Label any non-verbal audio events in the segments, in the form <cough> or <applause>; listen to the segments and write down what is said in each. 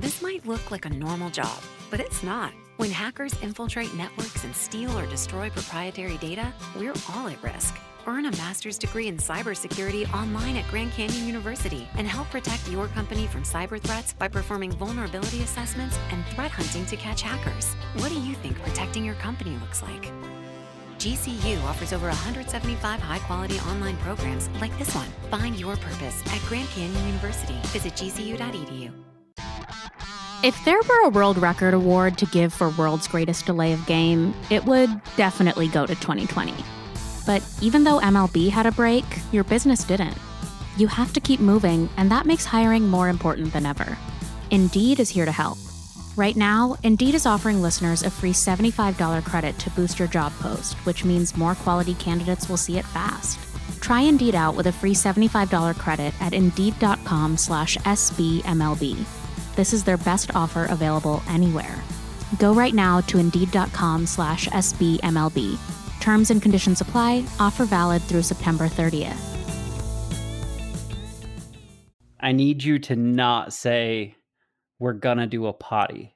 This might look like a normal job, but it's not. When hackers infiltrate networks and steal or destroy proprietary data, we're all at risk. Earn a master's degree in cybersecurity online at Grand Canyon University and help protect your company from cyber threats by performing vulnerability assessments and threat hunting to catch hackers. What do you think protecting your company looks like? GCU offers over 175 high quality online programs like this one. Find your purpose at Grand Canyon University. Visit gcu.edu. If there were a world record award to give for world's greatest delay of game, it would definitely go to 2020. But even though MLB had a break, your business didn't. You have to keep moving, and that makes hiring more important than ever. Indeed is here to help. Right now, Indeed is offering listeners a free $75 credit to boost your job post, which means more quality candidates will see it fast. Try Indeed out with a free $75 credit at Indeed.com slash SBMLB. This is their best offer available anywhere. Go right now to Indeed.com slash SBMLB. Terms and conditions apply. Offer valid through September 30th. I need you to not say we're gonna do a potty.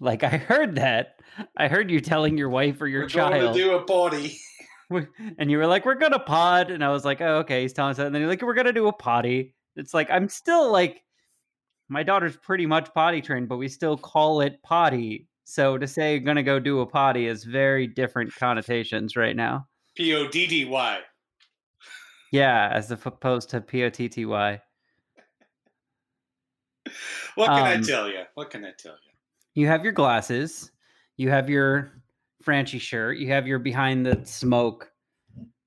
Like I heard that. I heard you telling your wife or your We're child. going to do a potty. <laughs> and you were like, "We're gonna pod," and I was like, "Oh, okay." He's telling us that, and then you're like, "We're gonna do a potty." It's like I'm still like, my daughter's pretty much potty trained, but we still call it potty. So to say you're "gonna go do a potty" is very different connotations right now. P O D D Y. Yeah, as opposed to P O T T Y. What can I Um, tell you? What can I tell you? You have your glasses, you have your Franchy shirt, you have your behind the smoke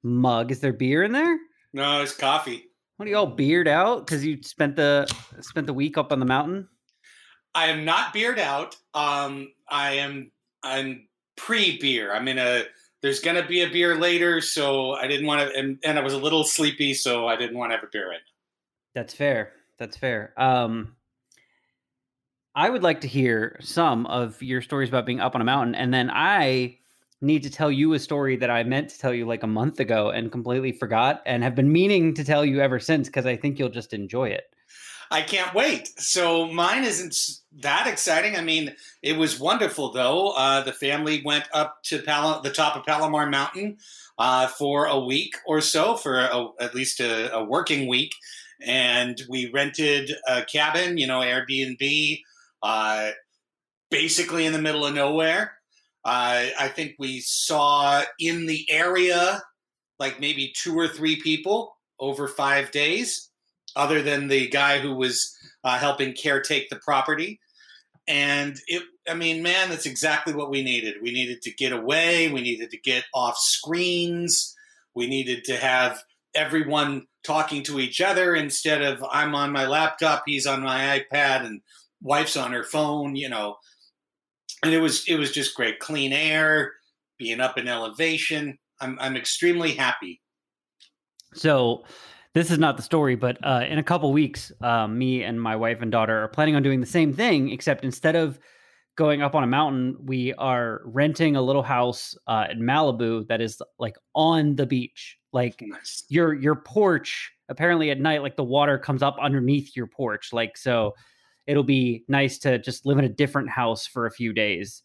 mug. Is there beer in there? No, it's coffee. What are you all beard out because you spent the spent the week up on the mountain? I am not beard out. Um, I am. I'm pre beer. I'm in a. There's gonna be a beer later, so I didn't want to. And, and I was a little sleepy, so I didn't want to have a beer right That's fair. That's fair. Um, I would like to hear some of your stories about being up on a mountain, and then I need to tell you a story that I meant to tell you like a month ago and completely forgot, and have been meaning to tell you ever since because I think you'll just enjoy it. I can't wait. So mine isn't that exciting. I mean, it was wonderful though. Uh, the family went up to Pal- the top of Palomar Mountain uh, for a week or so, for a, at least a, a working week, and we rented a cabin, you know, Airbnb, uh, basically in the middle of nowhere. Uh, I think we saw in the area like maybe two or three people over five days other than the guy who was uh, helping caretake the property. And it, I mean, man, that's exactly what we needed. We needed to get away. We needed to get off screens. We needed to have everyone talking to each other instead of I'm on my laptop, he's on my iPad, and wife's on her phone. You know, and it was it was just great, clean air, being up in elevation. I'm I'm extremely happy. So this is not the story, but uh, in a couple weeks, uh, me and my wife and daughter are planning on doing the same thing, except instead of going up on a mountain, we are renting a little house uh, in Malibu that is like on the beach. Like Nice. your your porch, apparently at night, like the water comes up underneath your porch. Like so, it'll be nice to just live in a different house for a few days.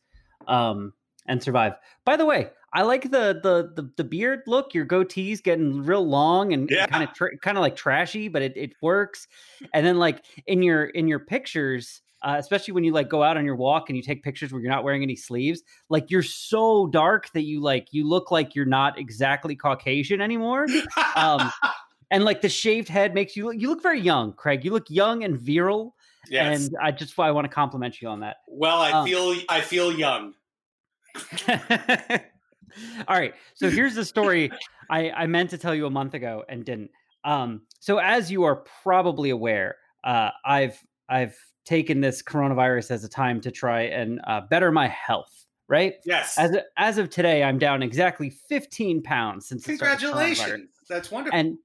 Um, and survive. By the way, I like the the the, the beard look. Your goatee's getting real long and kind of kind of like trashy, but it, it works. And then like in your in your pictures, uh, especially when you like go out on your walk and you take pictures where you're not wearing any sleeves, like you're so dark that you like you look like you're not exactly Caucasian anymore. Um, <laughs> and like the shaved head makes you look you look very young, Craig. You look young and virile, yes. and I just I want to compliment you on that. well, I um, feel I feel young. <laughs> All right. So here's the story I, I meant to tell you a month ago and didn't. Um, so as you are probably aware, uh, I've I've taken this coronavirus as a time to try and uh, better my health. Right? Yes. As as of today, I'm down exactly 15 pounds since the start of. Congratulations. That's wonderful. And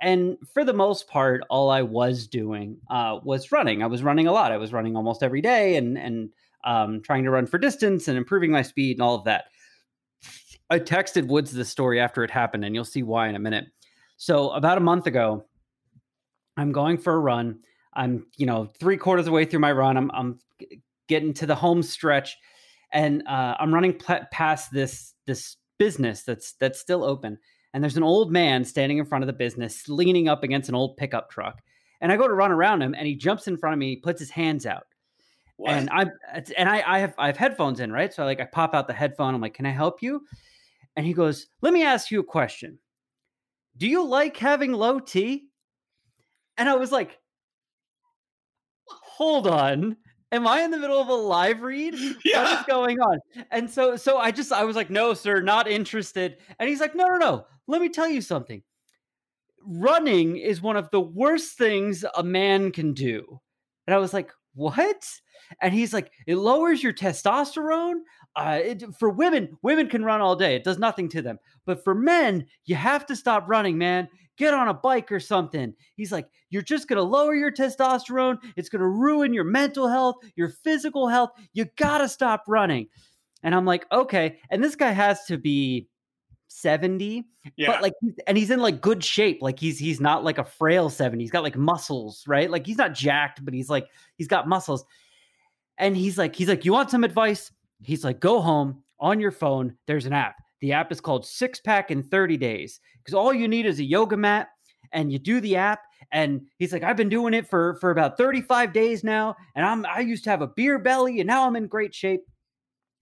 and for the most part, all I was doing uh, was running. I was running a lot. I was running almost every day, and and um, trying to run for distance and improving my speed and all of that. I texted Woods this story after it happened, and you'll see why in a minute. So about a month ago, I'm going for a run. I'm, you know, three quarters of the way through my run. I'm, I'm getting to the home stretch, and uh, I'm running past this this business that's that's still open. And there's an old man standing in front of the business, leaning up against an old pickup truck. And I go to run around him, and he jumps in front of me, puts his hands out. What? And I and I, I have I have headphones in, right? So I like I pop out the headphone. I'm like, "Can I help you?" And he goes, "Let me ask you a question. Do you like having low T?" And I was like, "Hold on." Am I in the middle of a live read? What Yeah. is going on? And so so I just I was like, "No, sir, not interested." And he's like, "No, no, no. Let me tell you something. Running is one of the worst things a man can do." And I was like, "What?" And he's like, "It lowers your testosterone. Uh, it, for women, women can run all day. It does nothing to them. But for men, you have to stop running, man. Get on a bike or something." He's like, "You're just going to lower your testosterone. It's going to ruin your mental health, your physical health. You got to stop running." And I'm like, "Okay." And this guy has to be 70 yeah. but like and he's in like good shape like he's he's not like a frail 70 he's got like muscles right? Like he's not jacked but he's like he's got muscles. And he's like he's like you want some advice? He's like go home on your phone there's an app. The app is called six pack in 30 days because all you need is a yoga mat and you do the app and he's like i've been doing it for for about 35 days now and i'm i used to have a beer belly and now i'm in great shape.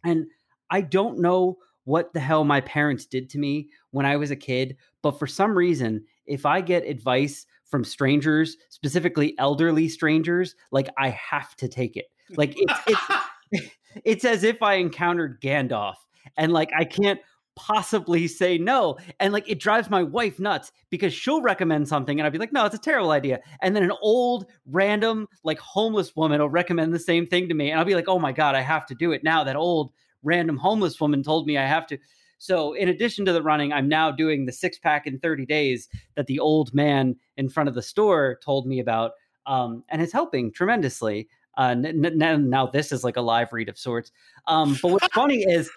And i don't know what the hell my parents did to me when I was a kid, but for some reason, if I get advice from strangers, specifically elderly strangers, like I have to take it. Like it's it's, <laughs> <laughs> it's as if I encountered Gandalf and like I can't possibly say no. And like it drives my wife nuts because she'll recommend something and I'd be like, no, it's a terrible idea. And then an old, random, like homeless woman will recommend the same thing to me. And I'll be like, oh my God, I have to do it now. That old random homeless woman told me I have to. So, in addition to the running, I'm now doing the six pack in 30 days that the old man in front of the store told me about. Um, and it's helping tremendously. Uh, n- n- now, this is like a live read of sorts. Um, but what's funny is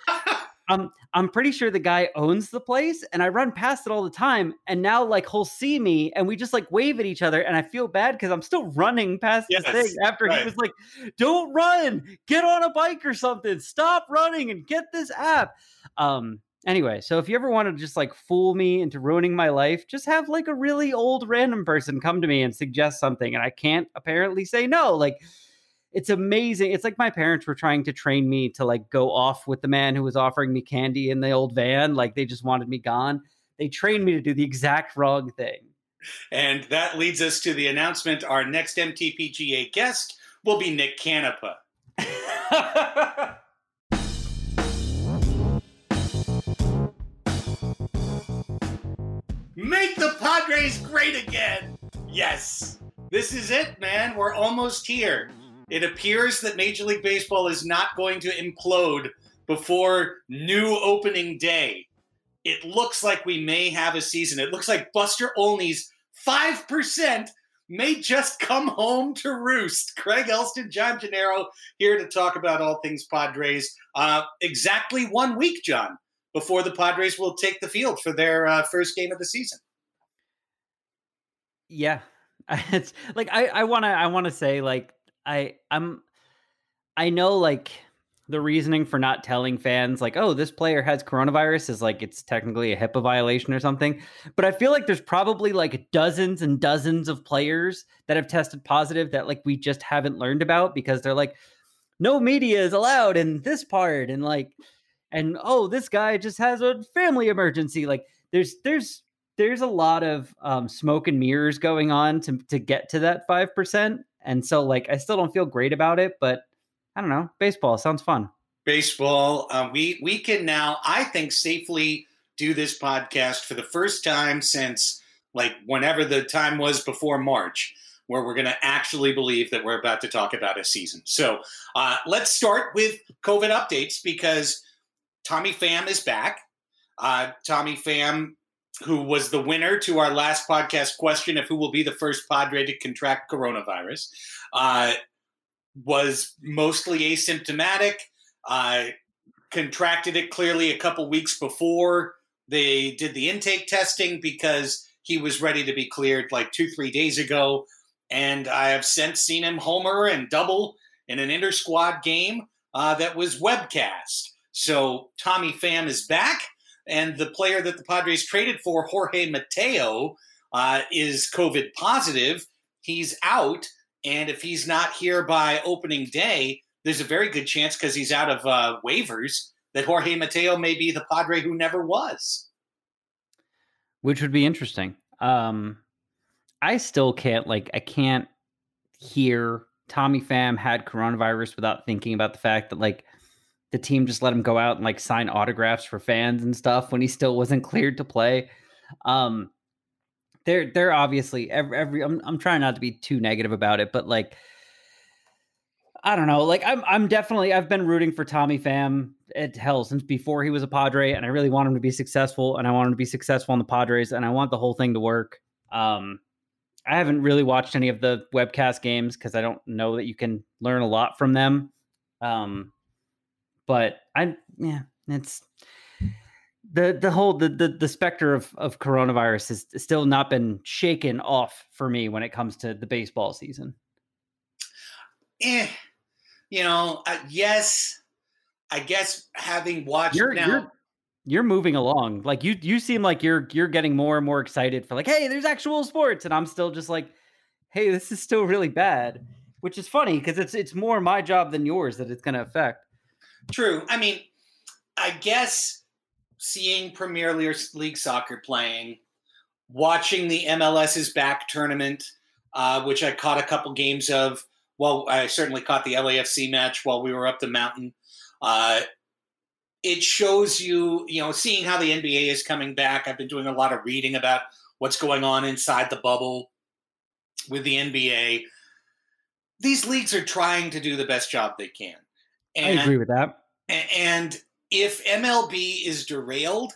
I'm I'm pretty sure the guy owns the place, and I run past it all the time. And now, like, he'll see me, and we just like wave at each other, and I feel bad because I'm still running past Yes, this thing after right. he was like, "Don't run, get on a bike or something, stop running, and get this app." Um. Anyway, so if you ever want to just like fool me into ruining my life, just have like a really old random person come to me and suggest something, and I can't apparently say no. Like it's amazing. It's like my parents were trying to train me to like go off with the man who was offering me candy in the old van. Like they just wanted me gone. They trained me to do the exact wrong thing. and that leads us to the announcement. Our next MTPGA guest will be Nick Canepa. <laughs> Make the Padres great again. Yes. This is it, man. We're almost here. It appears that Major League Baseball is not going to implode before new opening day. It looks like we may have a season. It looks like Buster Olney's 5% may just come home to roost. Craig Elsten, John Gennaro here to talk about all things Padres. Uh, exactly one week, John, before the Padres will take the field for their uh, first game of the season. yeah. <laughs> It's like I, I wanna I wanna say like I I'm I know like the reasoning for not telling fans like, oh, this player has coronavirus is like it's technically a HIPAA violation or something. But I feel like there's probably like dozens and dozens of players that have tested positive that like we just haven't learned about because they're like, no media is allowed in this part, and like, and oh, this guy just has a family emergency. Like, there's there's there's a lot of um, smoke and mirrors going on to to get to that five percent, and so like I still don't feel great about it, but I don't know. Baseball sounds fun. Baseball, uh, we we can now, I think, safely do this podcast for the first time since like whenever the time was before March, where we're going to actually believe that we're about to talk about a season. So uh, let's start with COVID updates because Tommy Pham is back. Uh, Tommy Pham, who was the winner to our last podcast question of who will be the first Padre to contract coronavirus, uh, was mostly asymptomatic. Uh, contracted it clearly a couple weeks before they did the intake testing because he was ready to be cleared like two, three days ago. And I have since seen him homer and double in an inter squad game uh, that was webcast. So Tommy Pham is back, and the player that the Padres traded for, Jorge Mateo, uh, is COVID positive. He's out, and if he's not here by opening day, there's a very good chance because he's out of uh, waivers that Jorge Mateo may be the Padre who never was. Which would be interesting. Um, I still can't like I can't hear Tommy Pham had coronavirus without thinking about the fact that like the team just let him go out and like sign autographs for fans and stuff when he still wasn't <laughs> cleared to play. Um, they're they're obviously every, every I'm I'm trying not to be too negative about it, but like I don't know, like I'm I'm definitely I've been rooting for Tommy Pham at hell since before he was a Padre, and I really want him to be successful, and I want him to be successful in the Padres, and I want the whole thing to work. Um, I haven't really watched any of the webcast games because I don't know that you can learn a lot from them. Um, but I yeah, it's the the whole the the, the specter of of coronavirus has still not been shaken off for me when it comes to the baseball season. Eh, you know, uh, yes, I guess having watched you're, now. You're, you're moving along. Like you you seem like you're you're getting more and more excited for like, hey, there's actual sports, and I'm still just like, hey, this is still really bad, which is funny because it's it's more my job than yours that it's going to affect. True. I mean, I guess seeing Premier League soccer playing, watching the MLS's back tournament, uh, which I caught a couple games of. Well, I certainly caught the LAFC match while we were up the mountain. Uh, it shows you, you know, seeing how the NBA is coming back. I've been doing a lot of reading about what's going on inside the bubble with the NBA. These leagues are trying to do the best job they can. And, I agree with that. And if MLB is derailed,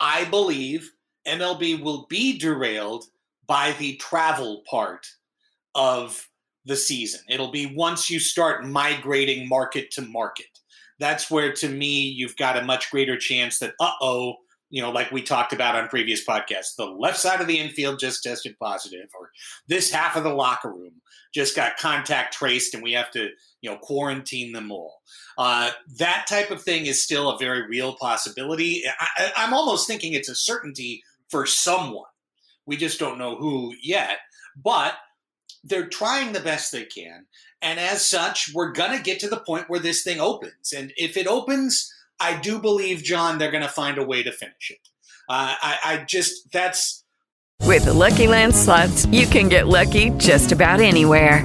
I believe MLB will be derailed by the travel part of the season. It'll be once you start migrating market to market. That's where, to me, you've got a much greater chance that, uh oh, you know, like we talked about on previous podcasts, the left side of the infield just tested positive, or this half of the locker room just got contact traced, and we have to, you know, quarantine them all. Uh, that type of thing is still a very real possibility. I, I'm almost thinking it's a certainty for someone. We just don't know who yet, but they're trying the best they can, and as such, we're gonna get to the point where this thing opens, and if it opens I do believe, John, they're going to find a way to finish it. Uh, I, I just, that's. With the Lucky Land slots, you can get lucky just about anywhere.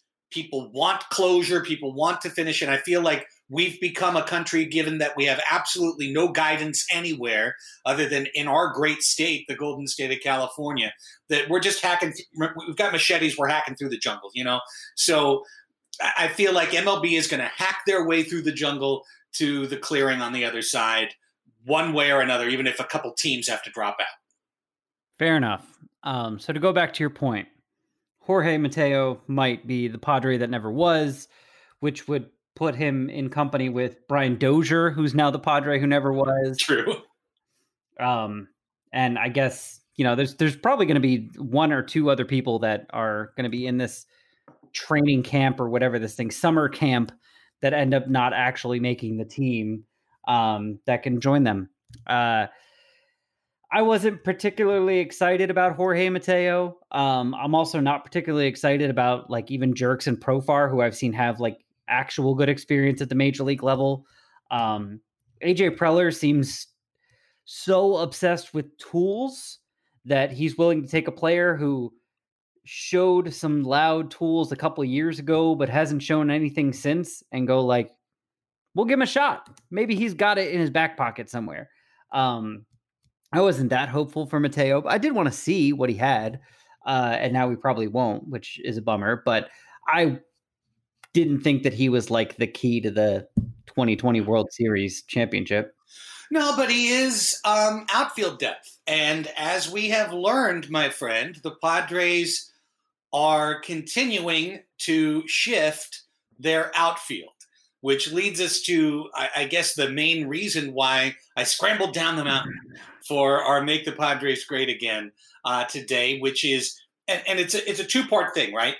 People want closure. People want to finish. And I feel like we've become a country, given that we have absolutely no guidance anywhere other than in our great state, the golden state of California, that we're just hacking. We've got machetes. We're hacking through the jungle, you know? So I feel like MLB is going to hack their way through the jungle to the clearing on the other side, one way or another, even if a couple teams have to drop out. Fair enough. Um, so to go back to your point, Jorge Mateo might be the Padre that never was, which would put him in company with Brian Dozier, who's now the Padre who never was. True. Um, and I guess you know there's there's probably going to be one or two other people that are going to be in this training camp or whatever this thing summer camp that end up not actually making the team um, that can join them. Uh, I wasn't particularly excited about Jorge Mateo. Um, I'm also not particularly excited about like even Jurickson Profar, who I've seen have like actual good experience at the major league level. Um, AJ Preller seems so obsessed with tools that he's willing to take a player who showed some loud tools a couple years ago, but hasn't shown anything since, and go like, we'll give him a shot. Maybe he's got it in his back pocket somewhere. Um, I wasn't that hopeful for Mateo. But I did want to see what he had, uh, and now we probably won't, which is a bummer. But I didn't think that he was like the key to the 2020 World Series championship. No, but he is um, outfield depth. And as we have learned, my friend, the Padres are continuing to shift their outfield, which leads us to, I, I guess, the main reason why I scrambled down the mountain <laughs> for our Make the Padres Great Again uh, today, which is, and, and it's a, it's a two part thing, right?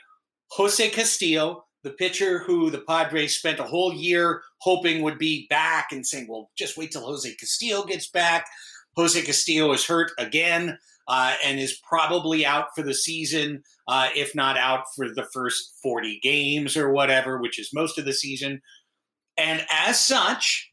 Jose Castillo, the pitcher who the Padres spent a whole year hoping would be back and saying, well, just wait till Jose Castillo gets back. Jose Castillo is hurt again uh, and is probably out for the season, uh, if not out for the first 40 games or whatever, which is most of the season. And as such,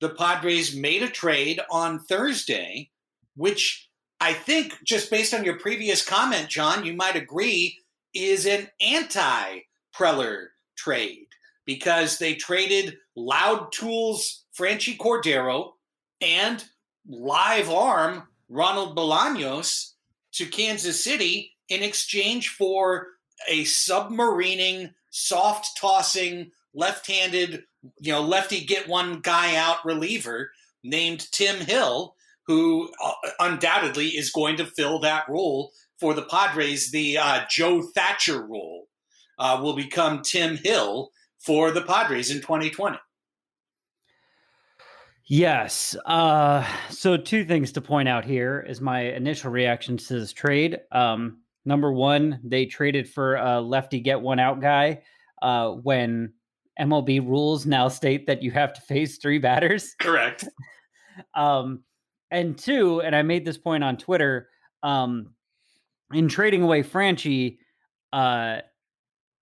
the Padres made a trade on Thursday, which I think, just based on your previous comment, John, you might agree is an anti Preller trade because they traded Loud Tools Franchy Cordero and live arm Ronald Bolaños to Kansas City in exchange for a submarining, soft tossing, left handed, you know, lefty get one guy out reliever named Tim Hill, who uh, undoubtedly is going to fill that role for the Padres, the uh, Joe Thatcher role uh, will become Tim Hill for the Padres in 2020. Yes. Uh, so, two things to point out here is my initial reactions to this trade. Um, number one, they traded for a lefty get one out guy uh, when MLB rules now state that you have to face three batters. <laughs> Correct. um, and two, and I made this point on Twitter. Um, in trading away Franchy, uh,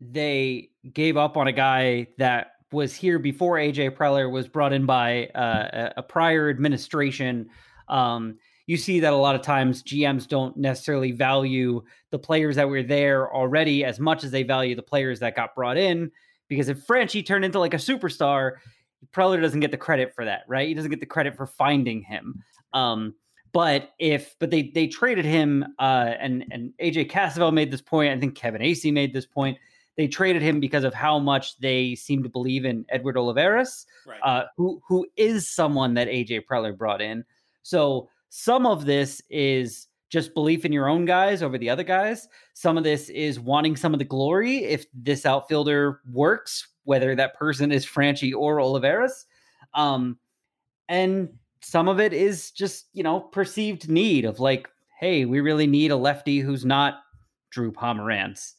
they gave up on a guy that was here before AJ Preller was brought in by uh, a prior administration. Um, you see that a lot of times GMs don't necessarily value the players that were there already as much as they value the players that got brought in. Because if Franchy turned into like a superstar, Preller doesn't get the credit for that, right? He doesn't get the credit for finding him. Um, but if but they they traded him, uh, and and AJ Cassavell made this point. I think Kevin Acee made this point they traded him because of how much they seem to believe in Edward Olivares, right. uh, who who is someone that AJ Preller brought in. So some of this is just belief in your own guys over the other guys. Some of this is wanting some of the glory if this outfielder works, whether that person is Franchy or Olivares. Um, and some of it is just, you know, perceived need of like, hey, we really need a lefty who's not Drew Pomeranz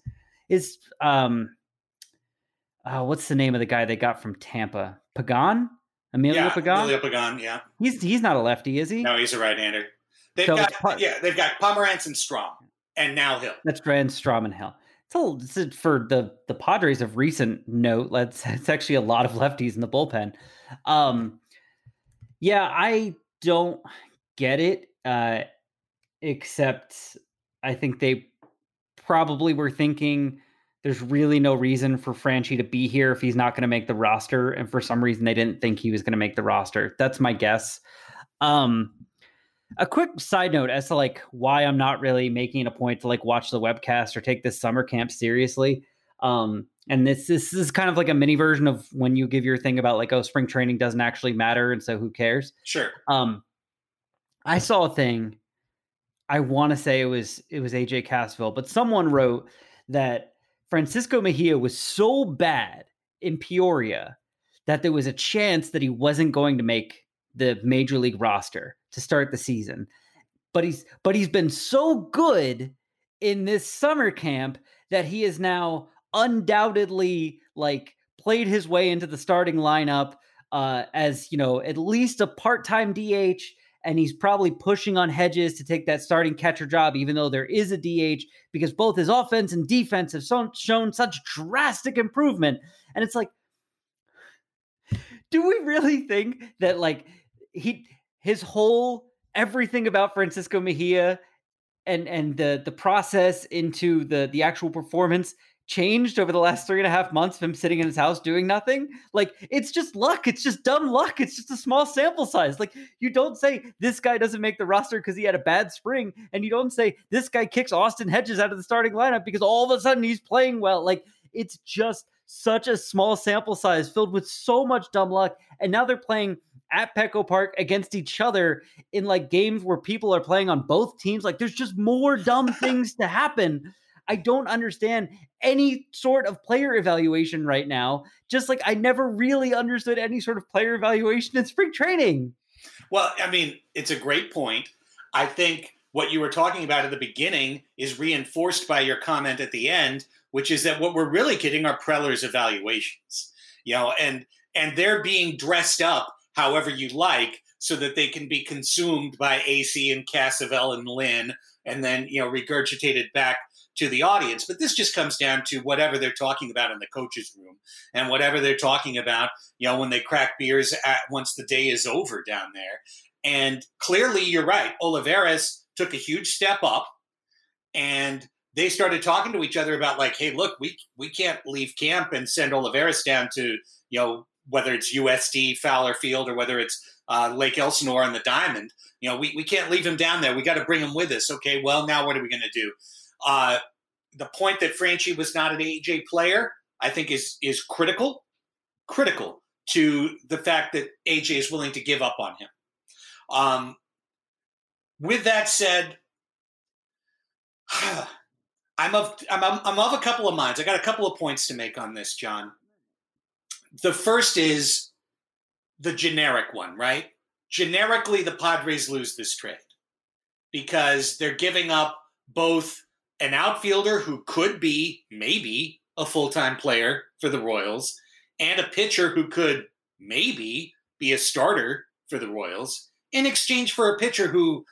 is um uh, what's the name of the guy they got from Tampa? Pagan? Emilio yeah, Pagan? Emilio Pagan, yeah. He's he's not a lefty, is he? No, he's a right-hander. They've so got yeah, they've got Pomeranz and Strahm, and now Hill. That's right, and Strahm and Hill. So for the the Padres of recent note. Let's <laughs> it's actually a lot of lefties in the bullpen. Um, yeah, I don't get it. Uh, except I think they probably were thinking there's really no reason for Franchy to be here if he's not going to make the roster. And for some reason, they didn't think he was going to make the roster. That's my guess. Um, a quick side note as to like why I'm not really making a point to like watch the webcast or take this summer camp seriously. Um, and this this is kind of like a mini version of when you give your thing about like oh spring training doesn't actually matter and so who cares? Sure. Um, I saw a thing I want to say it was it was AJ Cassavell, but someone wrote that Francisco Mejia was so bad in Peoria that there was a chance that he wasn't going to make the major league roster to start the season. But he's but he's been so good in this summer camp that he is now undoubtedly like played his way into the starting lineup uh, as you know at least a part-time DH and he's probably pushing on Hedges to take that starting catcher job, even though there is a DH, because both his offense and defense have so, shown such drastic improvement. And it's like, do we really think that like he his whole everything about Francisco Mejia and and the the process into the the actual performance changed over the last three and a half months of him sitting in his house doing nothing. Like it's just luck. It's just dumb luck. It's just a small sample size. Like you don't say this guy doesn't make the roster because he had a bad spring, and you don't say this guy kicks Austin Hedges out of the starting lineup because all of a sudden he's playing well. Like it's just such a small sample size filled with so much dumb luck. And now they're playing at Petco Park against each other in like games where people are playing on both teams. Like there's just more dumb <laughs> things to happen. I don't understand any sort of player evaluation right now. Just like I never really understood any sort of player evaluation in spring training. Well, I mean, it's a great point. I think what you were talking about at the beginning is reinforced by your comment at the end, which is that what we're really getting are Preller's evaluations, you know, and and they're being dressed up however you like so that they can be consumed by Acee and Cassavell and Lin and then you know regurgitated back to the audience. But this just comes down to whatever they're talking about in the coaches' room and whatever they're talking about, you know, when they crack beers at once the day is over down there. And clearly, you're right. Olivares took a huge step up, and they started talking to each other about like, hey, look, we we can't leave camp and send Olivares down to you know whether it's USD Fowler Field or whether it's uh, Lake Elsinore on the Diamond. You know, we, we can't leave him down there. We got to bring him with us. Okay, well, now what are we going to do? Uh, the point that Franchy was not an AJ player, I think, is is critical, critical to the fact that AJ is willing to give up on him. Um, with that said, <sighs> I'm of I'm, I'm of a couple of minds. I got a couple of points to make on this, John. The first is the generic one, right? Generically, the Padres lose this trade because they're giving up both an outfielder who could be maybe a full time player for the Royals and a pitcher who could maybe be a starter for the Royals in exchange for a pitcher who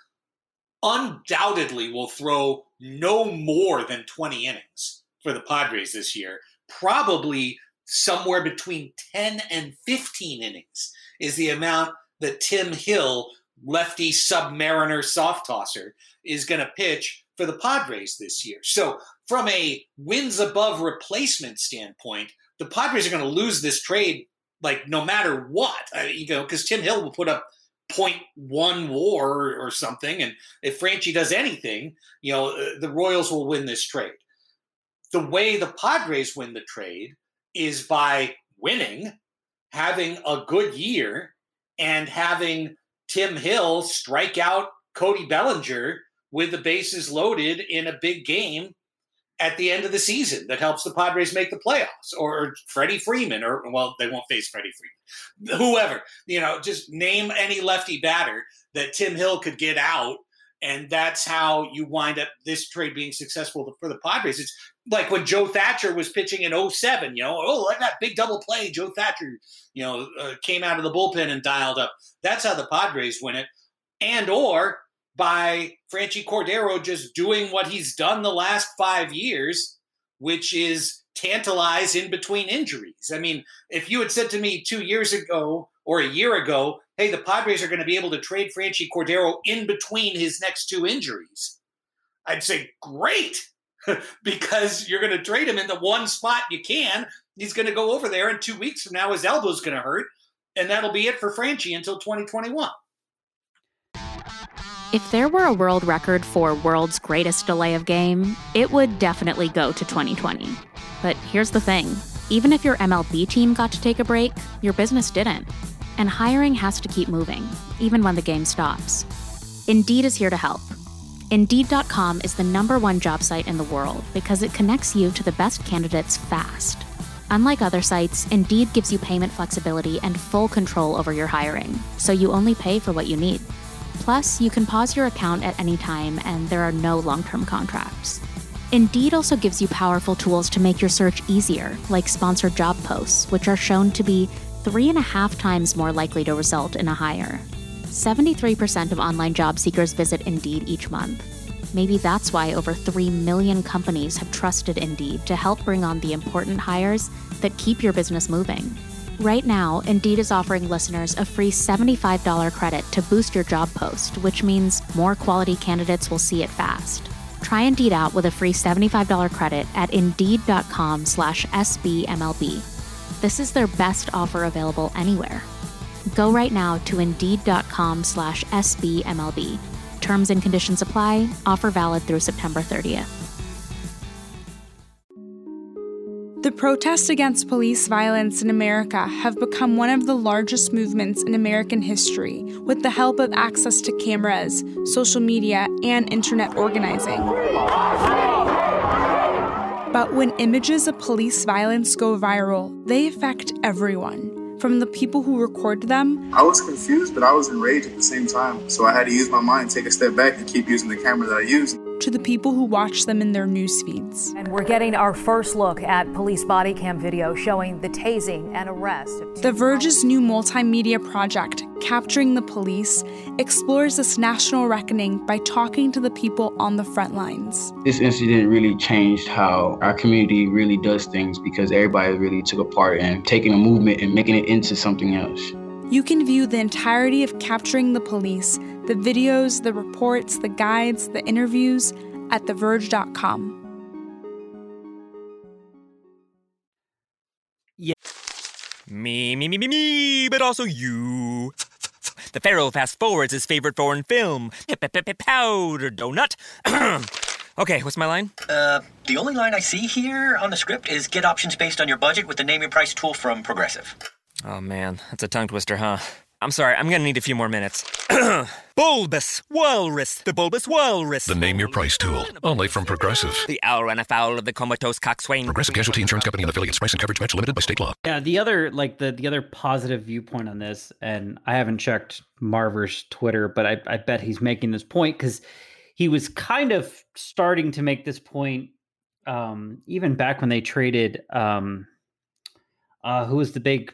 undoubtedly will throw no more than 20 innings for the Padres this year. Probably somewhere between 10 and 15 innings is the amount that Tim Hill, lefty submariner soft tosser, is going to pitch for the Padres this year. So, from a wins above replacement standpoint, the Padres are going to lose this trade like no matter what. Uh, you know, because Tim Hill will put up 0.1 war or, something, and if Franchy does anything, you know, uh, the Royals will win this trade. The way the Padres win the trade is by winning, having a good year, and having Tim Hill strike out Cody Bellinger with the bases loaded in a big game at the end of the season that helps the Padres make the playoffs, or, Freddie Freeman, or well, they won't face Freddie Freeman, whoever, you know, just name any lefty batter that Tim Hill could get out. And that's how you wind up this trade being successful for the Padres. It's like when Joe Thatcher was pitching in 07, you know, oh, like that big double play. Joe Thatcher, you know, uh, came out of the bullpen and dialed up. That's how the Padres win it. And or by Franchy Cordero just doing what he's done the last five years, which is tantalize in between injuries. I mean, if you had said to me two years ago or a year ago, hey, the Padres are going to be able to trade Franchy Cordero in between his next two injuries, I'd say, great. <laughs> because you're going to trade him in the one spot you can. He's going to go over there, and two weeks from now, his elbow's going to hurt, and that'll be it for Franchy until 2021. If there were a world record for world's greatest delay of game, it would definitely go to 2020. But here's the thing even if your MLB team got to take a break, your business didn't. And hiring has to keep moving, even when the game stops. Indeed is here to help. Indeed.com is the number one job site in the world because it connects you to the best candidates fast. Unlike other sites, Indeed gives you payment flexibility and full control over your hiring, so you only pay for what you need. Plus, you can pause your account at any time and there are no long term contracts. Indeed also gives you powerful tools to make your search easier, like sponsored job posts, which are shown to be three and a half times more likely to result in a hire. 73% of online job seekers visit Indeed each month. Maybe that's why over 3 million companies have trusted Indeed to help bring on the important hires that keep your business moving. Right now, Indeed is offering listeners a free $75 credit to boost your job post, which means more quality candidates will see it fast. Try Indeed out with a free $75 credit at Indeed.com slash SBMLB. This is their best offer available anywhere. Go right now to Indeed.com slash SBMLB. Terms and conditions apply. Offer valid through September 30th. The protests against police violence in America have become one of the largest movements in American history with the help of access to cameras, social media, and internet organizing. But when images of police violence go viral, they affect everyone. From the people who record them, I was confused, but I was enraged at the same time. So I had to use my mind, take a step back, and keep using the camera that I use to the people who watch them in their news feeds. And we're getting our first look at police body cam video showing the tasing and arrest. The Verge's new multimedia project, Capturing the Police, explores this national reckoning by talking to the people on the front lines. This incident really changed how our community really does things because everybody really took a part in taking a movement and making it into something else. You can view the entirety of Capturing the Police the videos, the reports, the guides, the interviews at TheVerge.com. Yeah. Me, me, me, me, me, but also you. The Pharaoh fast forwards his favorite foreign film, Powder Donut. <clears throat> okay, what's my line? Uh, the only line I see here on the script is get options based on your budget with the name your price tool from Progressive. Oh man, that's a tongue twister, huh? I'm sorry, I'm gonna need a few more minutes. <clears throat> bulbous Walrus, the Bulbous Walrus. The name your price tool, only from Progressive. The owl ran afoul of the comatose coxswain. Progressive Casualty Insurance Company and affiliates. Price and coverage match limited by state law. Yeah, the other like the the other positive viewpoint on this, and I haven't checked Marver's Twitter, but I, I bet he's making this point because he was kind of starting to make this point um, even back when they traded um, uh, who was the big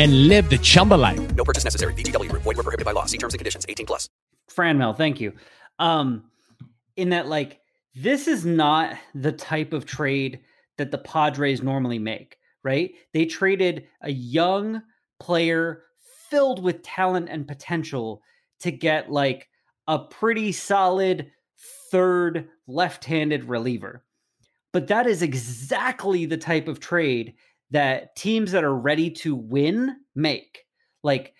and live the Chumba life. No purchase necessary. VGW. Void were prohibited by law. See terms and conditions. 18 plus. Fran Mel, thank you. Um, in that, like, this is not the type of trade that the Padres normally make, right? They traded a young player filled with talent and potential to get, like, a pretty solid third left handed reliever. But that is exactly the type of trade that teams that are ready to win make. Like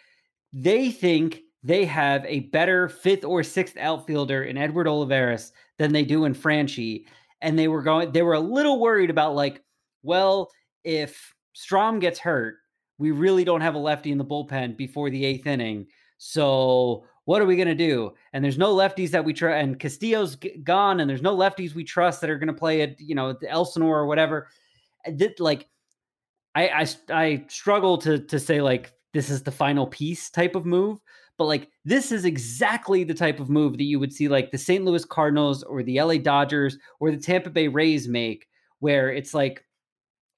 they think they have a better fifth or sixth outfielder in Edward Olivares than they do in Franchy. And they were going, they were a little worried about, like, well, if Strahm gets hurt, we really don't have a lefty in the bullpen before the eighth inning. So what are we going to do? And there's no lefties that we try, and Castillo's gone, and there's no lefties we trust that are going to play at, you know, Elsinore or whatever. Like, I, I, I struggle to, to say, like, this is the final piece type of move, but like, this is exactly the type of move that you would see, like, the St. Louis Cardinals or the LA Dodgers or the Tampa Bay Rays make, where it's like,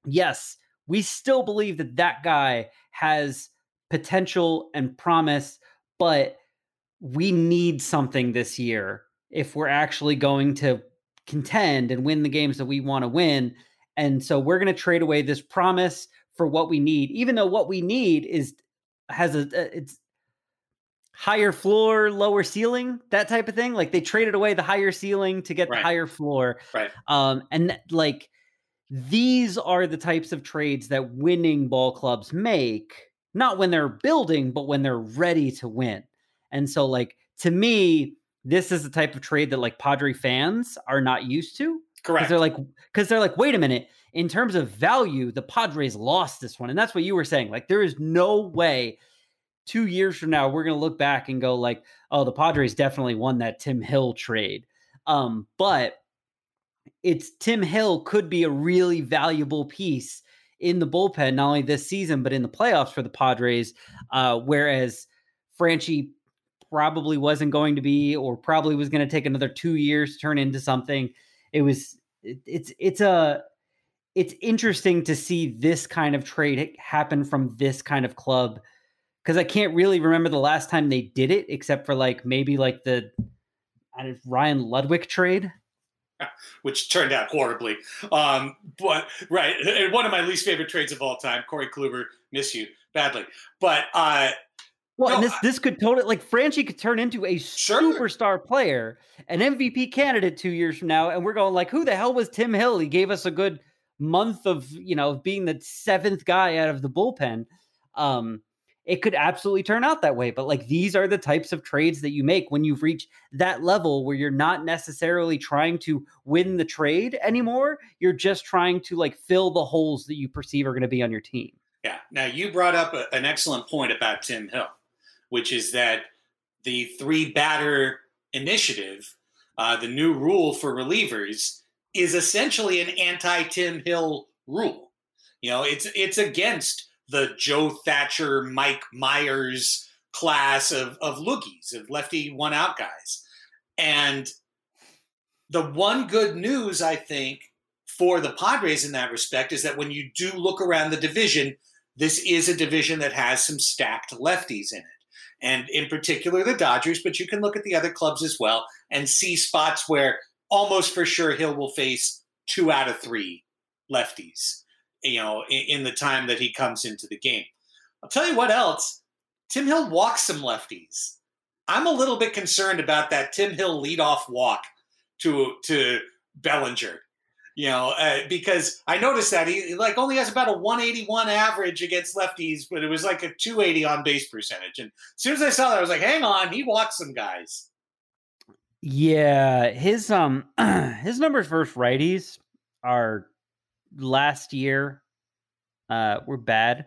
yes, we still believe that that guy has potential and promise, but we need something this year if we're actually going to contend and win the games that we want to win. And so we're going to trade away this promise for what we need, even though what we need is has a it's higher floor, lower ceiling, that type of thing. Like they traded away the higher ceiling to get Right. the higher floor. Right. Um, and th- like these are the types of trades that winning ball clubs make, not when they're building, but when they're ready to win. And so, like, to me, this is the type of trade that like Padre fans are not used to. Correct. Because they're like, because they're like, wait a minute. In terms of value, the Padres lost this one, and that's what you were saying. Like, there is no way two years from now we're going to look back and go like, oh, the Padres definitely won that Tim Hill trade. Um, but it's Tim Hill could be a really valuable piece in the bullpen, not only this season but in the playoffs for the Padres. Uh, whereas Franchy probably wasn't going to be, or probably was going to take another two years to turn into something. It was it, it's it's a it's interesting to see this kind of trade happen from this kind of club because I can't really remember the last time they did it, except for like maybe like the I don't- Ryan Ludwick trade. <laughs> which turned out horribly. Um, but right, <laughs> one of my least favorite trades of all time, Corey Kluber, miss you badly. But uh, Well, and No, this this could totally like Franchy could turn into a superstar player, an MVP candidate two years from now, and we're going like, who the hell was Tim Hill? He gave us a good month of you know being the seventh guy out of the bullpen. Um, it could absolutely turn out that way, but like these are the types of trades that you make when you've reached that level where you're not necessarily trying to win the trade anymore. You're just trying to like fill the holes that you perceive are going to be on your team. Yeah. Now you brought up a, an excellent point about Tim Hill, which is that the three batter initiative, uh, the new rule for relievers, is essentially an anti Tim Hill rule. You know, it's it's against the Joe Thatcher, Mike Myers class of of loogies, of lefty one out guys. And the one good news I think for the Padres in that respect is that when you do look around the division, this is a division that has some stacked lefties in it. And in particular, the Dodgers, but you can look at the other clubs as well and see spots where almost for sure Hill will face two out of three lefties, you know, in, in the time that he comes into the game. I'll tell you what else Tim Hill walks some lefties. I'm a little bit concerned about that Tim Hill leadoff walk to to Bellinger you know, uh, because I noticed that he like only has about a 181 average against lefties, but it was like a 280 on base percentage. And as soon as I saw that, I was like, hang on, he walks some guys. Yeah, his um <clears throat> his numbers versus righties are last year uh were bad.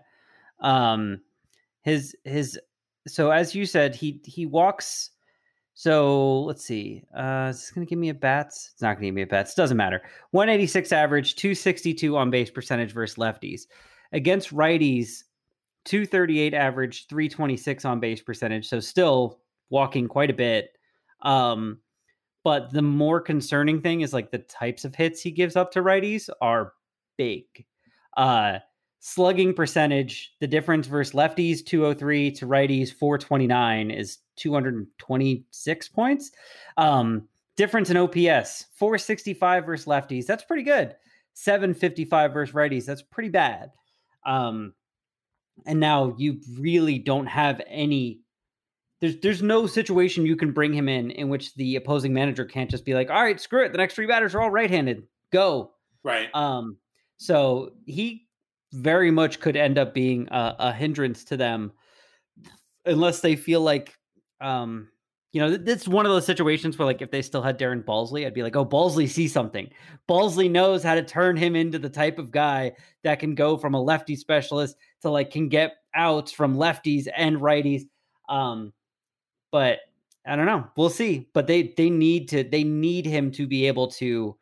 Um his his so as you said, he he walks so let's see. Uh is this gonna give me a bats? It's not gonna give me a bats. Doesn't matter. 186 average, 262 on base percentage versus lefties. Against righties, 238 average, 326 on base percentage. So still walking quite a bit. Um, but the more concerning thing is like the types of hits he gives up to righties are big. Uh, slugging percentage, the difference versus lefties 203 to righties 429 is 226 points. Um, difference in OPS 465 versus lefties, that's pretty good. 755 versus righties, that's pretty bad. Um, and now you really don't have any there's there's no situation you can bring him in in which the opposing manager can't just be like, all right, screw it. The next three batters are all right-handed. Go. Right. Um. So he very much could end up being a, a hindrance to them, unless they feel like, um, you know, th- it's one of those situations where like if they still had Darren Balsley, I'd be like, oh, Balsley sees something. Balsley knows how to turn him into the type of guy that can go from a lefty specialist to like can get outs from lefties and righties. Um, but I don't know. We'll see. But they they need to they need him to be able to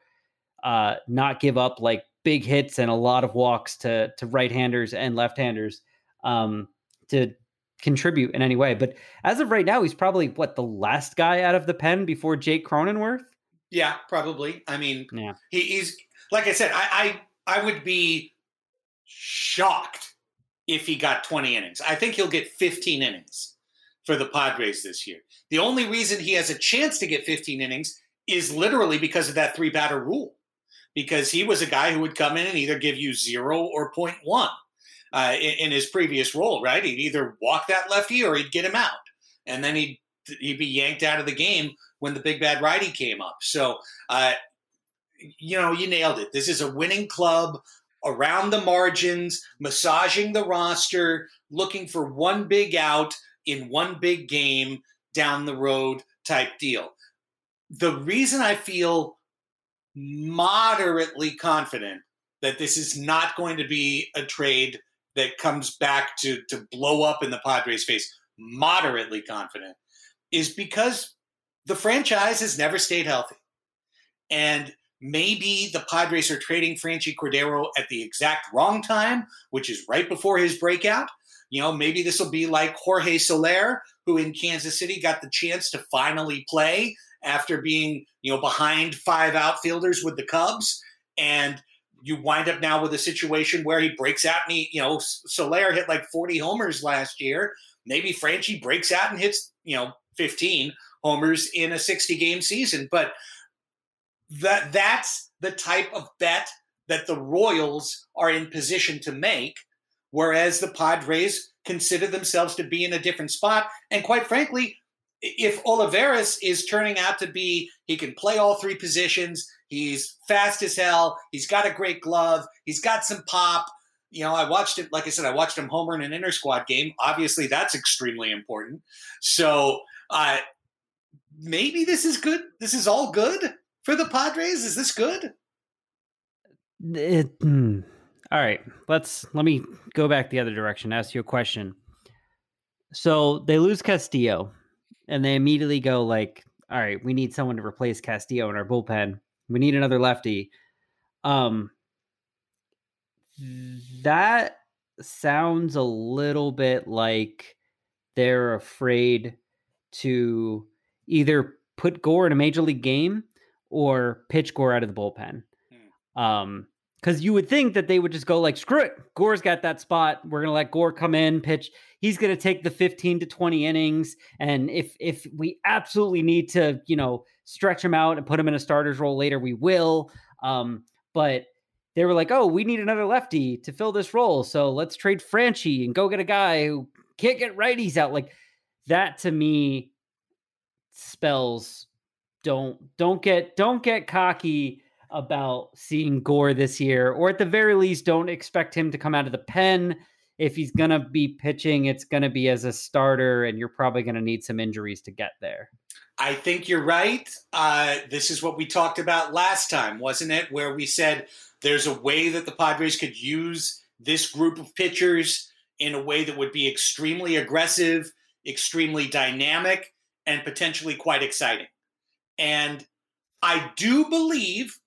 uh not give up like big hits and a lot of walks to to right-handers and left-handers um to contribute in any way. But as of right now, he's probably what the last guy out of the pen before Jake Cronenworth. Yeah, probably. I mean, Yeah. he, he's like I said, I, I I would be shocked if he got 20 innings. I think he'll get 15 innings for the Padres this year. The only reason he has a chance to get 15 innings is literally because of that three batter rule. Because he was a guy who would come in and either give you zero or 0.1 uh, in, in his previous role, right? He'd either walk that lefty or he'd get him out. and then he'd he'd be yanked out of the game when the big bad righty came up. So, uh, you know, you nailed it. This is a winning club around the margins, massaging the roster, looking for one big out in one big game down the road type deal. The reason I feel moderately confident that this is not going to be a trade that comes back to to blow up in the Padres' face, moderately confident, is because the franchise has never stayed healthy. And maybe the Padres are trading Franchy Cordero at the exact wrong time, which is right before his breakout. You know, maybe this will be like Jorge Soler, who in Kansas City got the chance to finally play after being, you know, behind five outfielders with the Cubs. And you wind up now with a situation where he breaks out and he, you know, Soler hit like 40 homers last year. Maybe Franchy breaks out and hits, you know, 15 homers in a 60 game season. But that that's the type of bet that the Royals are in position to make, whereas the Padres consider themselves to be in a different spot. And quite frankly, if Olivares is turning out to be, he can play all three positions. He's fast as hell. He's got a great glove. He's got some pop. You know, I watched it. Like I said, I watched him homer in an inter squad game. Obviously, that's extremely important. So, uh, maybe this is good. This is all good for the Padres. Is this good? It, hmm. All right, let's let me go back the other direction. Ask you a question. So they lose Castillo, and they immediately go like, "All right, we need someone to replace Castillo in our bullpen. We need another lefty." Um, that sounds a little bit like they're afraid to either put Gore in a major league game or pitch Gore out of the bullpen. Um, because you would think that they would just go like, screw it. Gore's got that spot. We're gonna let Gore come in, pitch. He's gonna take the 15 to 20 innings. And if if we absolutely need to, you know, stretch him out and put him in a starter's role later, we will. Um, but they were like, oh, we need another lefty to fill this role. So let's trade Franchy and go get a guy who can't get righties out. Like that to me spells don't don't get don't get cocky about seeing Gore this year, or at the very least, don't expect him to come out of the pen. If he's gonna be pitching, it's gonna be as a starter, and you're probably gonna need some injuries to get there. I think you're right. Uh, this is what we talked about last time, wasn't it? Where we said there's a way that the Padres could use this group of pitchers in a way that would be extremely aggressive, extremely dynamic, and potentially quite exciting. And I do believe,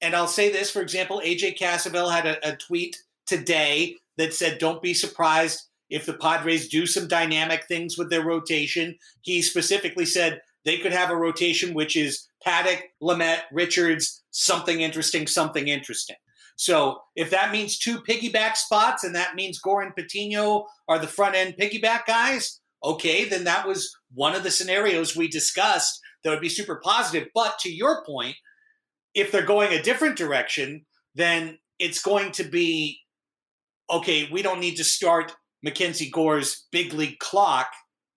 and I'll say this, for example, AJ Cassavell had a, a tweet today that said, Don't be surprised if the Padres do some dynamic things with their rotation. He specifically said they could have a rotation which is Paddock, Lamet, Richards, something interesting, something interesting. So if that means two piggyback spots and that means Gore and Patino are the front end piggyback guys, okay, then that was one of the scenarios we discussed that would be super positive. But to your point, if they're going a different direction, then it's going to be okay, we don't need to start Mackenzie Gore's big league clock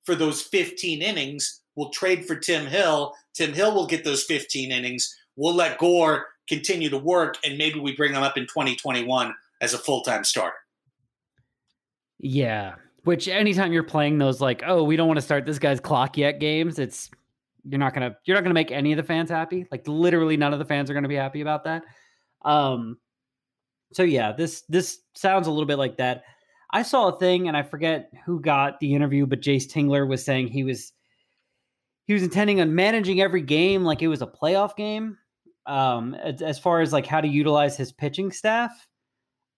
for those 15 innings. We'll trade for Tim Hill. Tim Hill will get those 15 innings. We'll let Gore continue to work, and maybe we bring him up in 2021 as a full time starter. Yeah. Which anytime you're playing those like, oh, we don't want to start this guy's clock yet games, it's you're not gonna you're not gonna make any of the fans happy. Like literally none of the fans are gonna be happy about that. Um so yeah, this this sounds a little bit like that. I saw a thing and I forget who got the interview, but Jayce Tingler was saying he was he was intending on managing every game like it was a playoff game. Um as, as far as like how to utilize his pitching staff.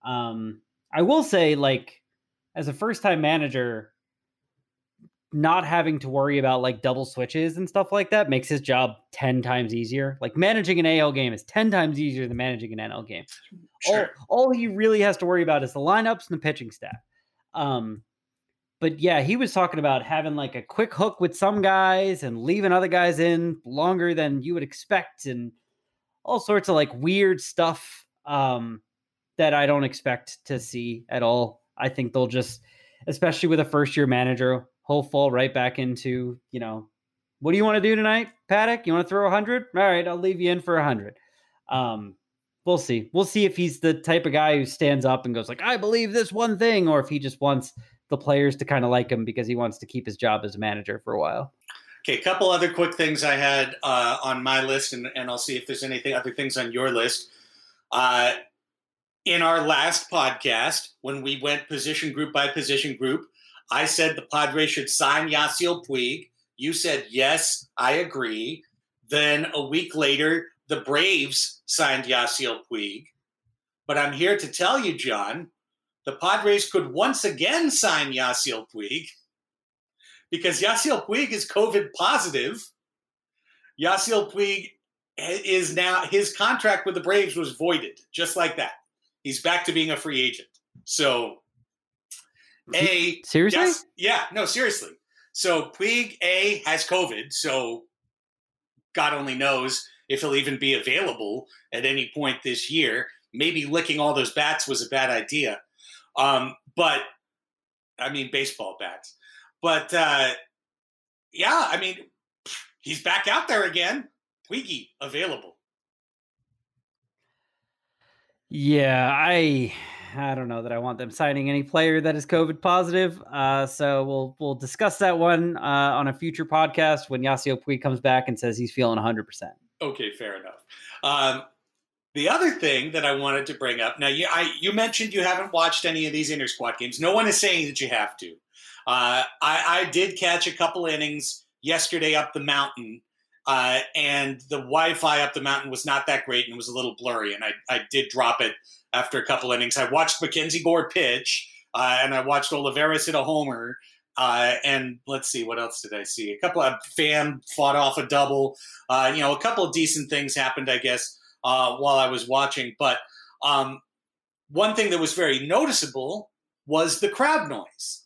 Um I will say like as a first time manager, not having to worry about like double switches and stuff like that makes his job 10 times easier. Like managing an AL game is 10 times easier than managing an NL game. Sure. All, all he really has to worry about is the lineups and the pitching staff. Um, but yeah, he was talking about having like a quick hook with some guys and leaving other guys in longer than you would expect and all sorts of like weird stuff um, that I don't expect to see at all. I think they'll just, especially with a first year manager, he'll fall right back into, you know, what do you want to do tonight, Paddock? You want to throw a hundred? All right, I'll leave you in for a hundred. Um, we'll see. We'll see if he's the type of guy who stands up and goes like, "I believe this one thing," or if he just wants the players to kind of like him because he wants to keep his job as a manager for a while. Okay, a couple other quick things I had uh, on my list, and, and I'll see if there's anything other things on your list. Uh, in our last podcast, when we went position group by position group, I said the Padres should sign Yasiel Puig. You said yes, I agree. Then a week later, the Braves signed Yasiel Puig. But I'm here to tell you, John, the Padres could once again sign Yasiel Puig because Yasiel Puig is COVID positive. Yasiel Puig is now his contract with the Braves was voided, just like that. He's back to being a free agent. So, a seriously, yes, yeah, no, seriously. So Puig a has COVID, so God only knows if he'll even be available at any point this year. Maybe licking all those bats was a bad idea, um, but I mean baseball bats. But uh, yeah, I mean he's back out there again. Puigi available. Yeah, I I don't know that I want them signing any player that is COVID positive. Uh, so we'll we'll discuss that one uh, on a future podcast when Yasiel Puig comes back and says he's feeling 100. percent Okay, fair enough. Um, the other thing that I wanted to bring up now, you I, you mentioned you haven't watched any of these inter squad games. No one is saying that you have to. Uh, I, I did catch a couple innings yesterday up the mountain uh, and the Wi-Fi up the mountain was not that great and it was a little blurry. And I, I did drop it after a couple innings. I watched Mackenzie Gore pitch, uh, and I watched Olivares hit a homer. Uh, and let's see, what else did I see? A couple of fan fought off a double. Uh, you know, a couple of decent things happened, I guess, uh, while I was watching. But um, one thing that was very noticeable was the crowd noise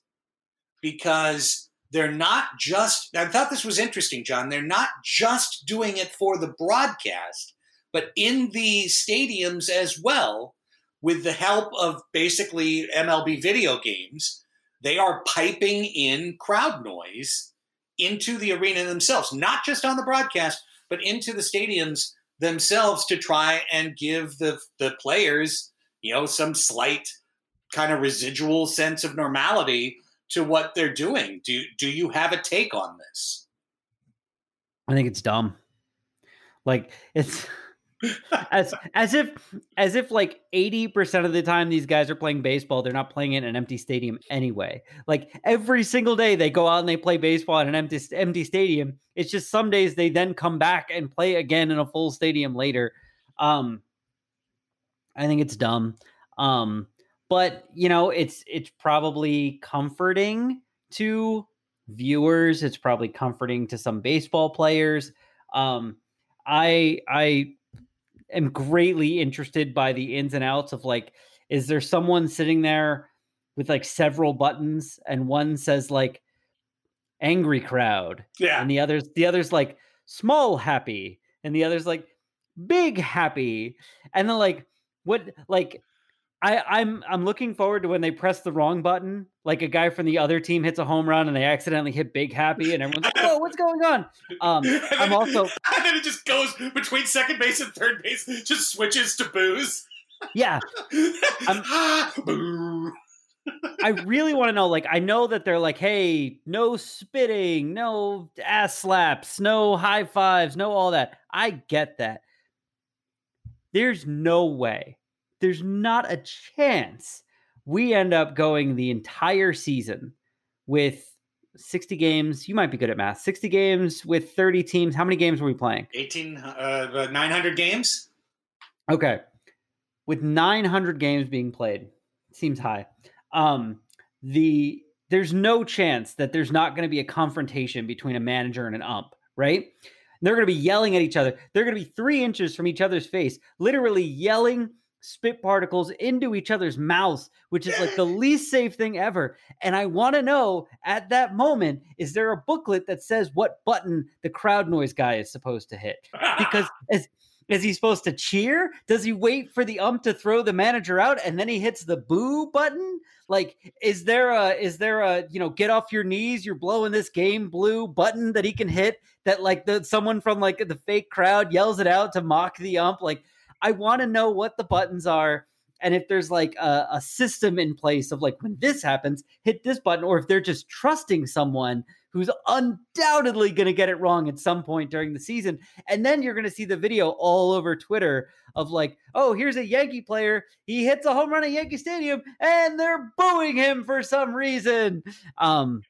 because they're not just, I thought this was interesting, John. They're not just doing it for the broadcast, but in the stadiums as well, with the help of basically MLB video games, they are piping in crowd noise into the arena themselves, not just on the broadcast, but into the stadiums themselves to try and give the, the players, you know, some slight kind of residual sense of normality to what they're doing. Do do you have a take on this? I think it's dumb. Like it's <laughs> as as if as if like 80% of the time these guys are playing baseball, they're not playing in an empty stadium anyway. Like every single day they go out and they play baseball in an empty empty stadium. It's just some days they then come back and play again in a full stadium later. Um I think it's dumb. Um but you know it's it's probably comforting to viewers it's probably comforting to some baseball players um i i am greatly interested by the ins and outs of like is there someone sitting there with like several buttons and one says like angry crowd yeah. and the others the others like small happy and the others like big happy and then like what like I, I'm I'm looking forward to when they press the wrong button, like a guy from the other team hits a home run and they accidentally hit Big Happy, and everyone's like, "Whoa, what's going on?" Um, <laughs> I'm also <laughs> and then it just goes between second base and third base, just switches to booze. Yeah, <laughs> I really want to know. Like, I know that they're like, "Hey, no spitting, no ass slaps, no high fives, no all that." I get that. There's no way there's not a chance we end up going the entire season with 60 games. You might be good at math. 60 games with 30 teams. How many games were we playing? 18, uh, 900 games. Okay. With 900 games being played, seems high. Um, the there's no chance that there's not going to be a confrontation between a manager and an ump, right? they're going to be yelling at each other. They're going to be three inches from each other's face, literally yelling spit particles into each other's mouths, which is like the least safe thing ever. And I want to know at that moment, is there a booklet that says what button the crowd noise guy is supposed to hit? Because <laughs> as is he supposed to cheer? Does he wait for the ump to throw the manager out and then he hits the boo button? Like, is there a is there a you know get off your knees? You're blowing this game blue button that he can hit that like the someone from like the fake crowd yells it out to mock the ump. Like, I want to know what the buttons are and if there's like a, a system in place of like when this happens, hit this button, or if they're just trusting someone who's undoubtedly going to get it wrong at some point during the season. And then you're going to see the video all over Twitter of like, oh, here's a Yankee player. He hits a home run at Yankee Stadium and they're booing him for some reason. Um,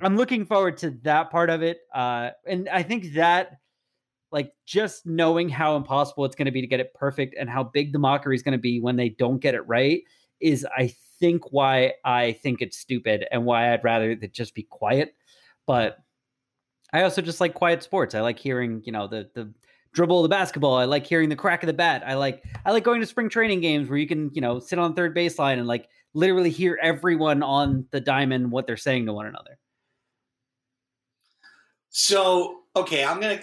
I'm looking forward to that part of it. Uh, and I think that like just knowing how impossible it's going to be to get it perfect and how big the mockery is going to be when they don't get it right is I think why I think it's stupid and why I'd rather it just be quiet. But I also just like quiet sports. I like hearing, you know, the the dribble of the basketball. I like hearing the crack of the bat. I like I like going to spring training games where you can, you know, sit on third baseline and like literally hear everyone on the diamond what they're saying to one another. So, okay, I'm to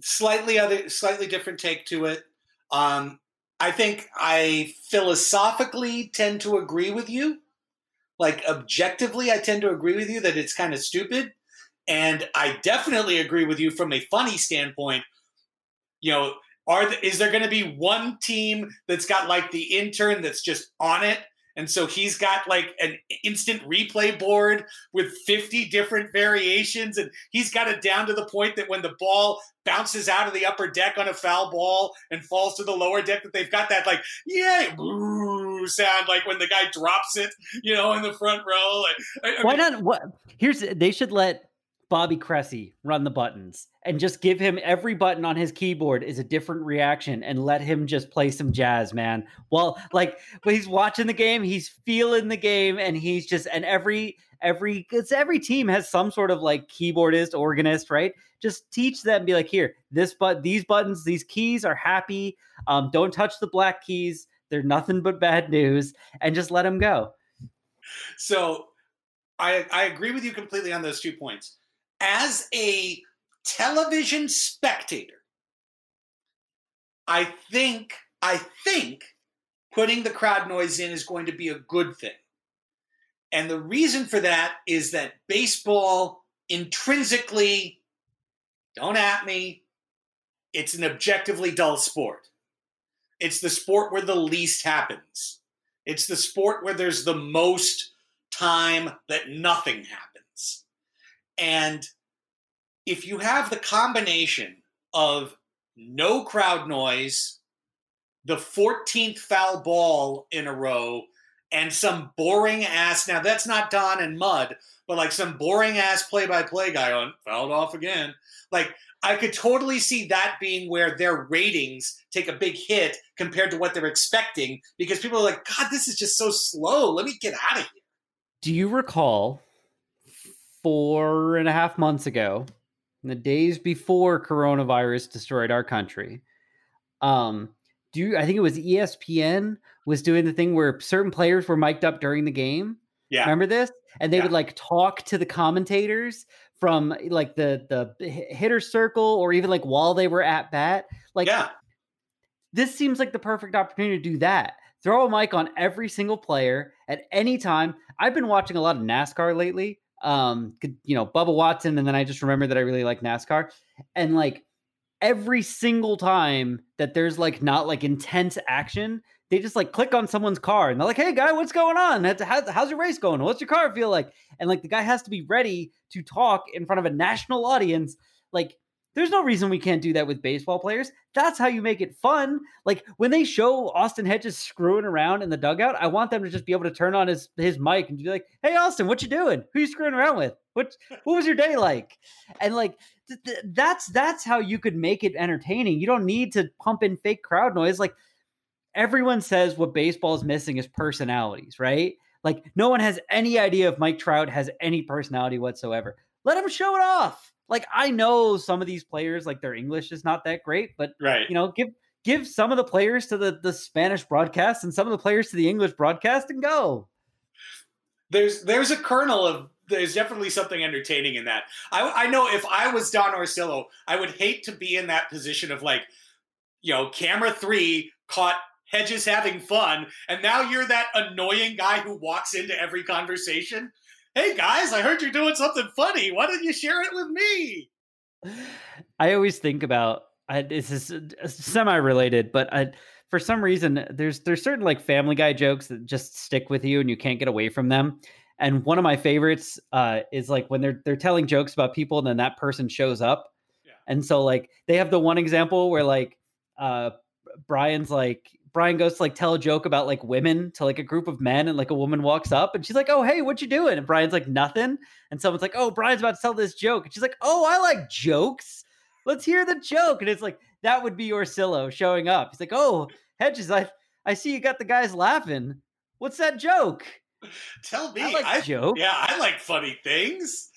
slightly other slightly different take to it. Um I think I philosophically tend to agree with you. Like objectively I tend to agree with you that it's kind of stupid. And I definitely agree with you from a funny standpoint. You know, are the, is there going to be one team that's got like the intern that's just on it and so he's got like an instant replay board with 50 different variations. And he's got it down to the point that when the ball bounces out of the upper deck on a foul ball and falls to the lower deck, that they've got that like, yeah, boo sound like when the guy drops it, you know, in the front row. Like, I, Why not? What? Here's, they should let Bobby Cressy run the buttons and just give him every button on his keyboard is a different reaction and let him just play some jazz, man. Well, like when he's watching the game, he's feeling the game and he's just and every every it's every team has some sort of like keyboardist, organist, right? Just teach them, be like, here, this but these buttons, these keys are happy. Um, don't touch the black keys. They're nothing but bad news, and just let them go. So I I agree with you completely on those two points as a television spectator, I think I think putting the crowd noise in is going to be a good thing. And the reason for that is that baseball intrinsically don't at me, it's an objectively dull sport. It's the sport where the least happens. It's the sport where there's the most time that nothing happens. And if you have the combination of no crowd noise, the 14th foul ball in a row, and some boring ass, now that's not Don and Mud, but like some boring ass play by play guy on fouled off again. Like, I could totally see that being where their ratings take a big hit compared to what they're expecting because people are like, God, this is just so slow. Let me get out of here. Do you recall four and a half months ago, in the days before coronavirus destroyed our country, um, do you, I think it was ESPN was doing the thing where certain players were mic'd up during the game. Yeah. Remember this? And they Yeah. would like talk to the commentators from like the the hitter circle or even like while they were at bat. Like yeah. this seems like the perfect opportunity to do that. Throw a mic on every single player at any time. I've been watching a lot of NASCAR lately. Um, you know, Bubba Watson, and then I just remember that I really like NASCAR. And like every single time that there's like not like intense action, they just like click on someone's car and they're like, "Hey, guy, what's going on? That's- How, how's your race going? What's your car feel like?" And like the guy has to be ready to talk in front of a national audience. Like, there's no reason we can't do that with baseball players. That's how you make it fun. Like when they show Austin Hedges screwing around in the dugout, I want them to just be able to turn on his his mic and be like, "Hey, Austin, what you doing? Who you screwing around with? What what was your day like?" And like th- th- that's that's how you could make it entertaining. You don't need to pump in fake crowd noise. Like everyone says, what baseball is missing is personalities, right? Like no one has any idea if Mike Trout has any personality whatsoever. Let him show it off. Like I know some of these players, like their English is not that great, but Right. you know, give give some of the players to the the Spanish broadcast and some of the players to the English broadcast and go. there's there's a kernel of there's definitely something entertaining in that. I I know if I was Don Orsillo, I would hate to be in that position of like you know, camera three caught Hedges having fun, and now you're that annoying guy who walks into every conversation. Hey guys, I heard you're doing something funny. Why don't you share it with me? I always think about I, this is semi-related, but I, for some reason there's there's certain like Family Guy jokes that just stick with you and you can't get away from them. And one of my favorites uh, is like when they're they're telling jokes about people and then that person shows up. Yeah. And so like they have the one example where like uh, Brian's like Brian goes to like tell a joke about like women to like a group of men, and like a woman walks up and she's like, "Oh, hey, what you doing?" And Brian's like, "Nothing." And someone's like, "Oh, Brian's about to tell this joke," and she's like, "Oh, I like jokes. Let's hear the joke." And it's like that would be Orsillo showing up. He's like, "Oh, Hedges, I I see you got the guys laughing. What's that joke?" Tell me, I like I, jokes. Yeah, I like funny things.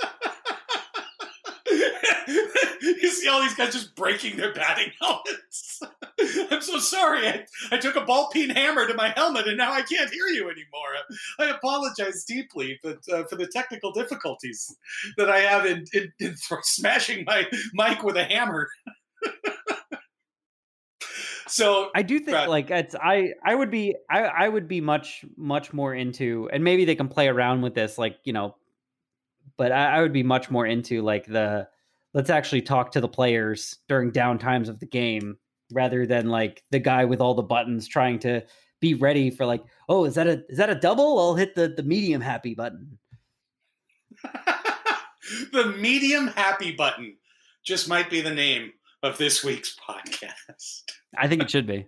<laughs> you see all these guys just breaking their batting <laughs> helmets. Sorry. I, I took a ball peen hammer to my helmet and now I can't hear you anymore. I apologize deeply but, uh, for the technical difficulties that I have in, in, in <laughs> smashing my mic with a hammer. <laughs> so I do think like it's I I would be I I would be much much more into and maybe they can play around with this like you know but I, I would be much more into like the let's actually talk to the players during down times of the game rather than like the guy with all the buttons trying to be ready for like oh is that a is that a double? I'll hit the the medium happy button. <laughs> The medium happy button just might be the name of this week's <laughs> podcast. I think it should be.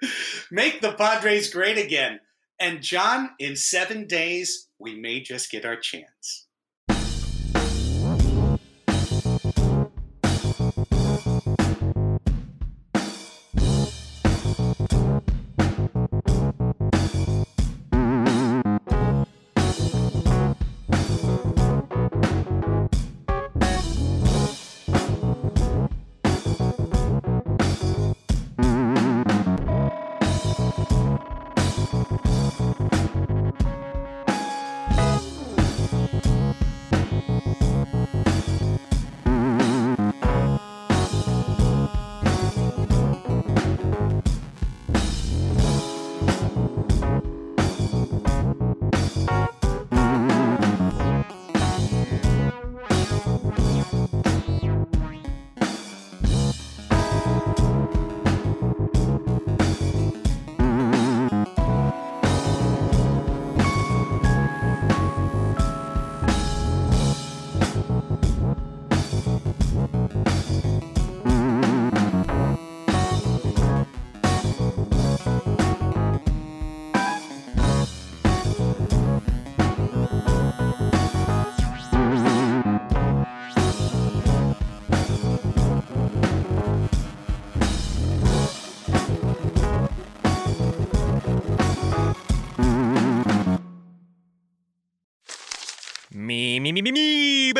<laughs> Make the padres great again. And john in seven days we may just get our chance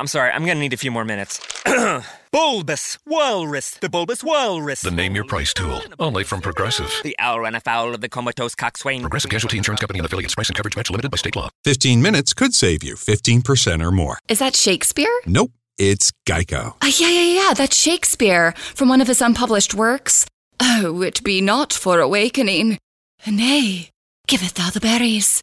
I'm sorry, I'm gonna need a few more minutes. <clears throat> bulbous Walrus, the Bulbous Walrus. The Name Your Price tool, only from Progressive. The owl ran afoul of the comatose coxswain. Progressive Casualty Insurance Company and affiliates. Price and coverage match limited by state law. 15 minutes could save you 15% or more. Is that Shakespeare? Nope, it's Geico. Uh, yeah, yeah, yeah, that's Shakespeare from one of his unpublished works. Oh, it be not for awakening. Nay, giveth thou the berries.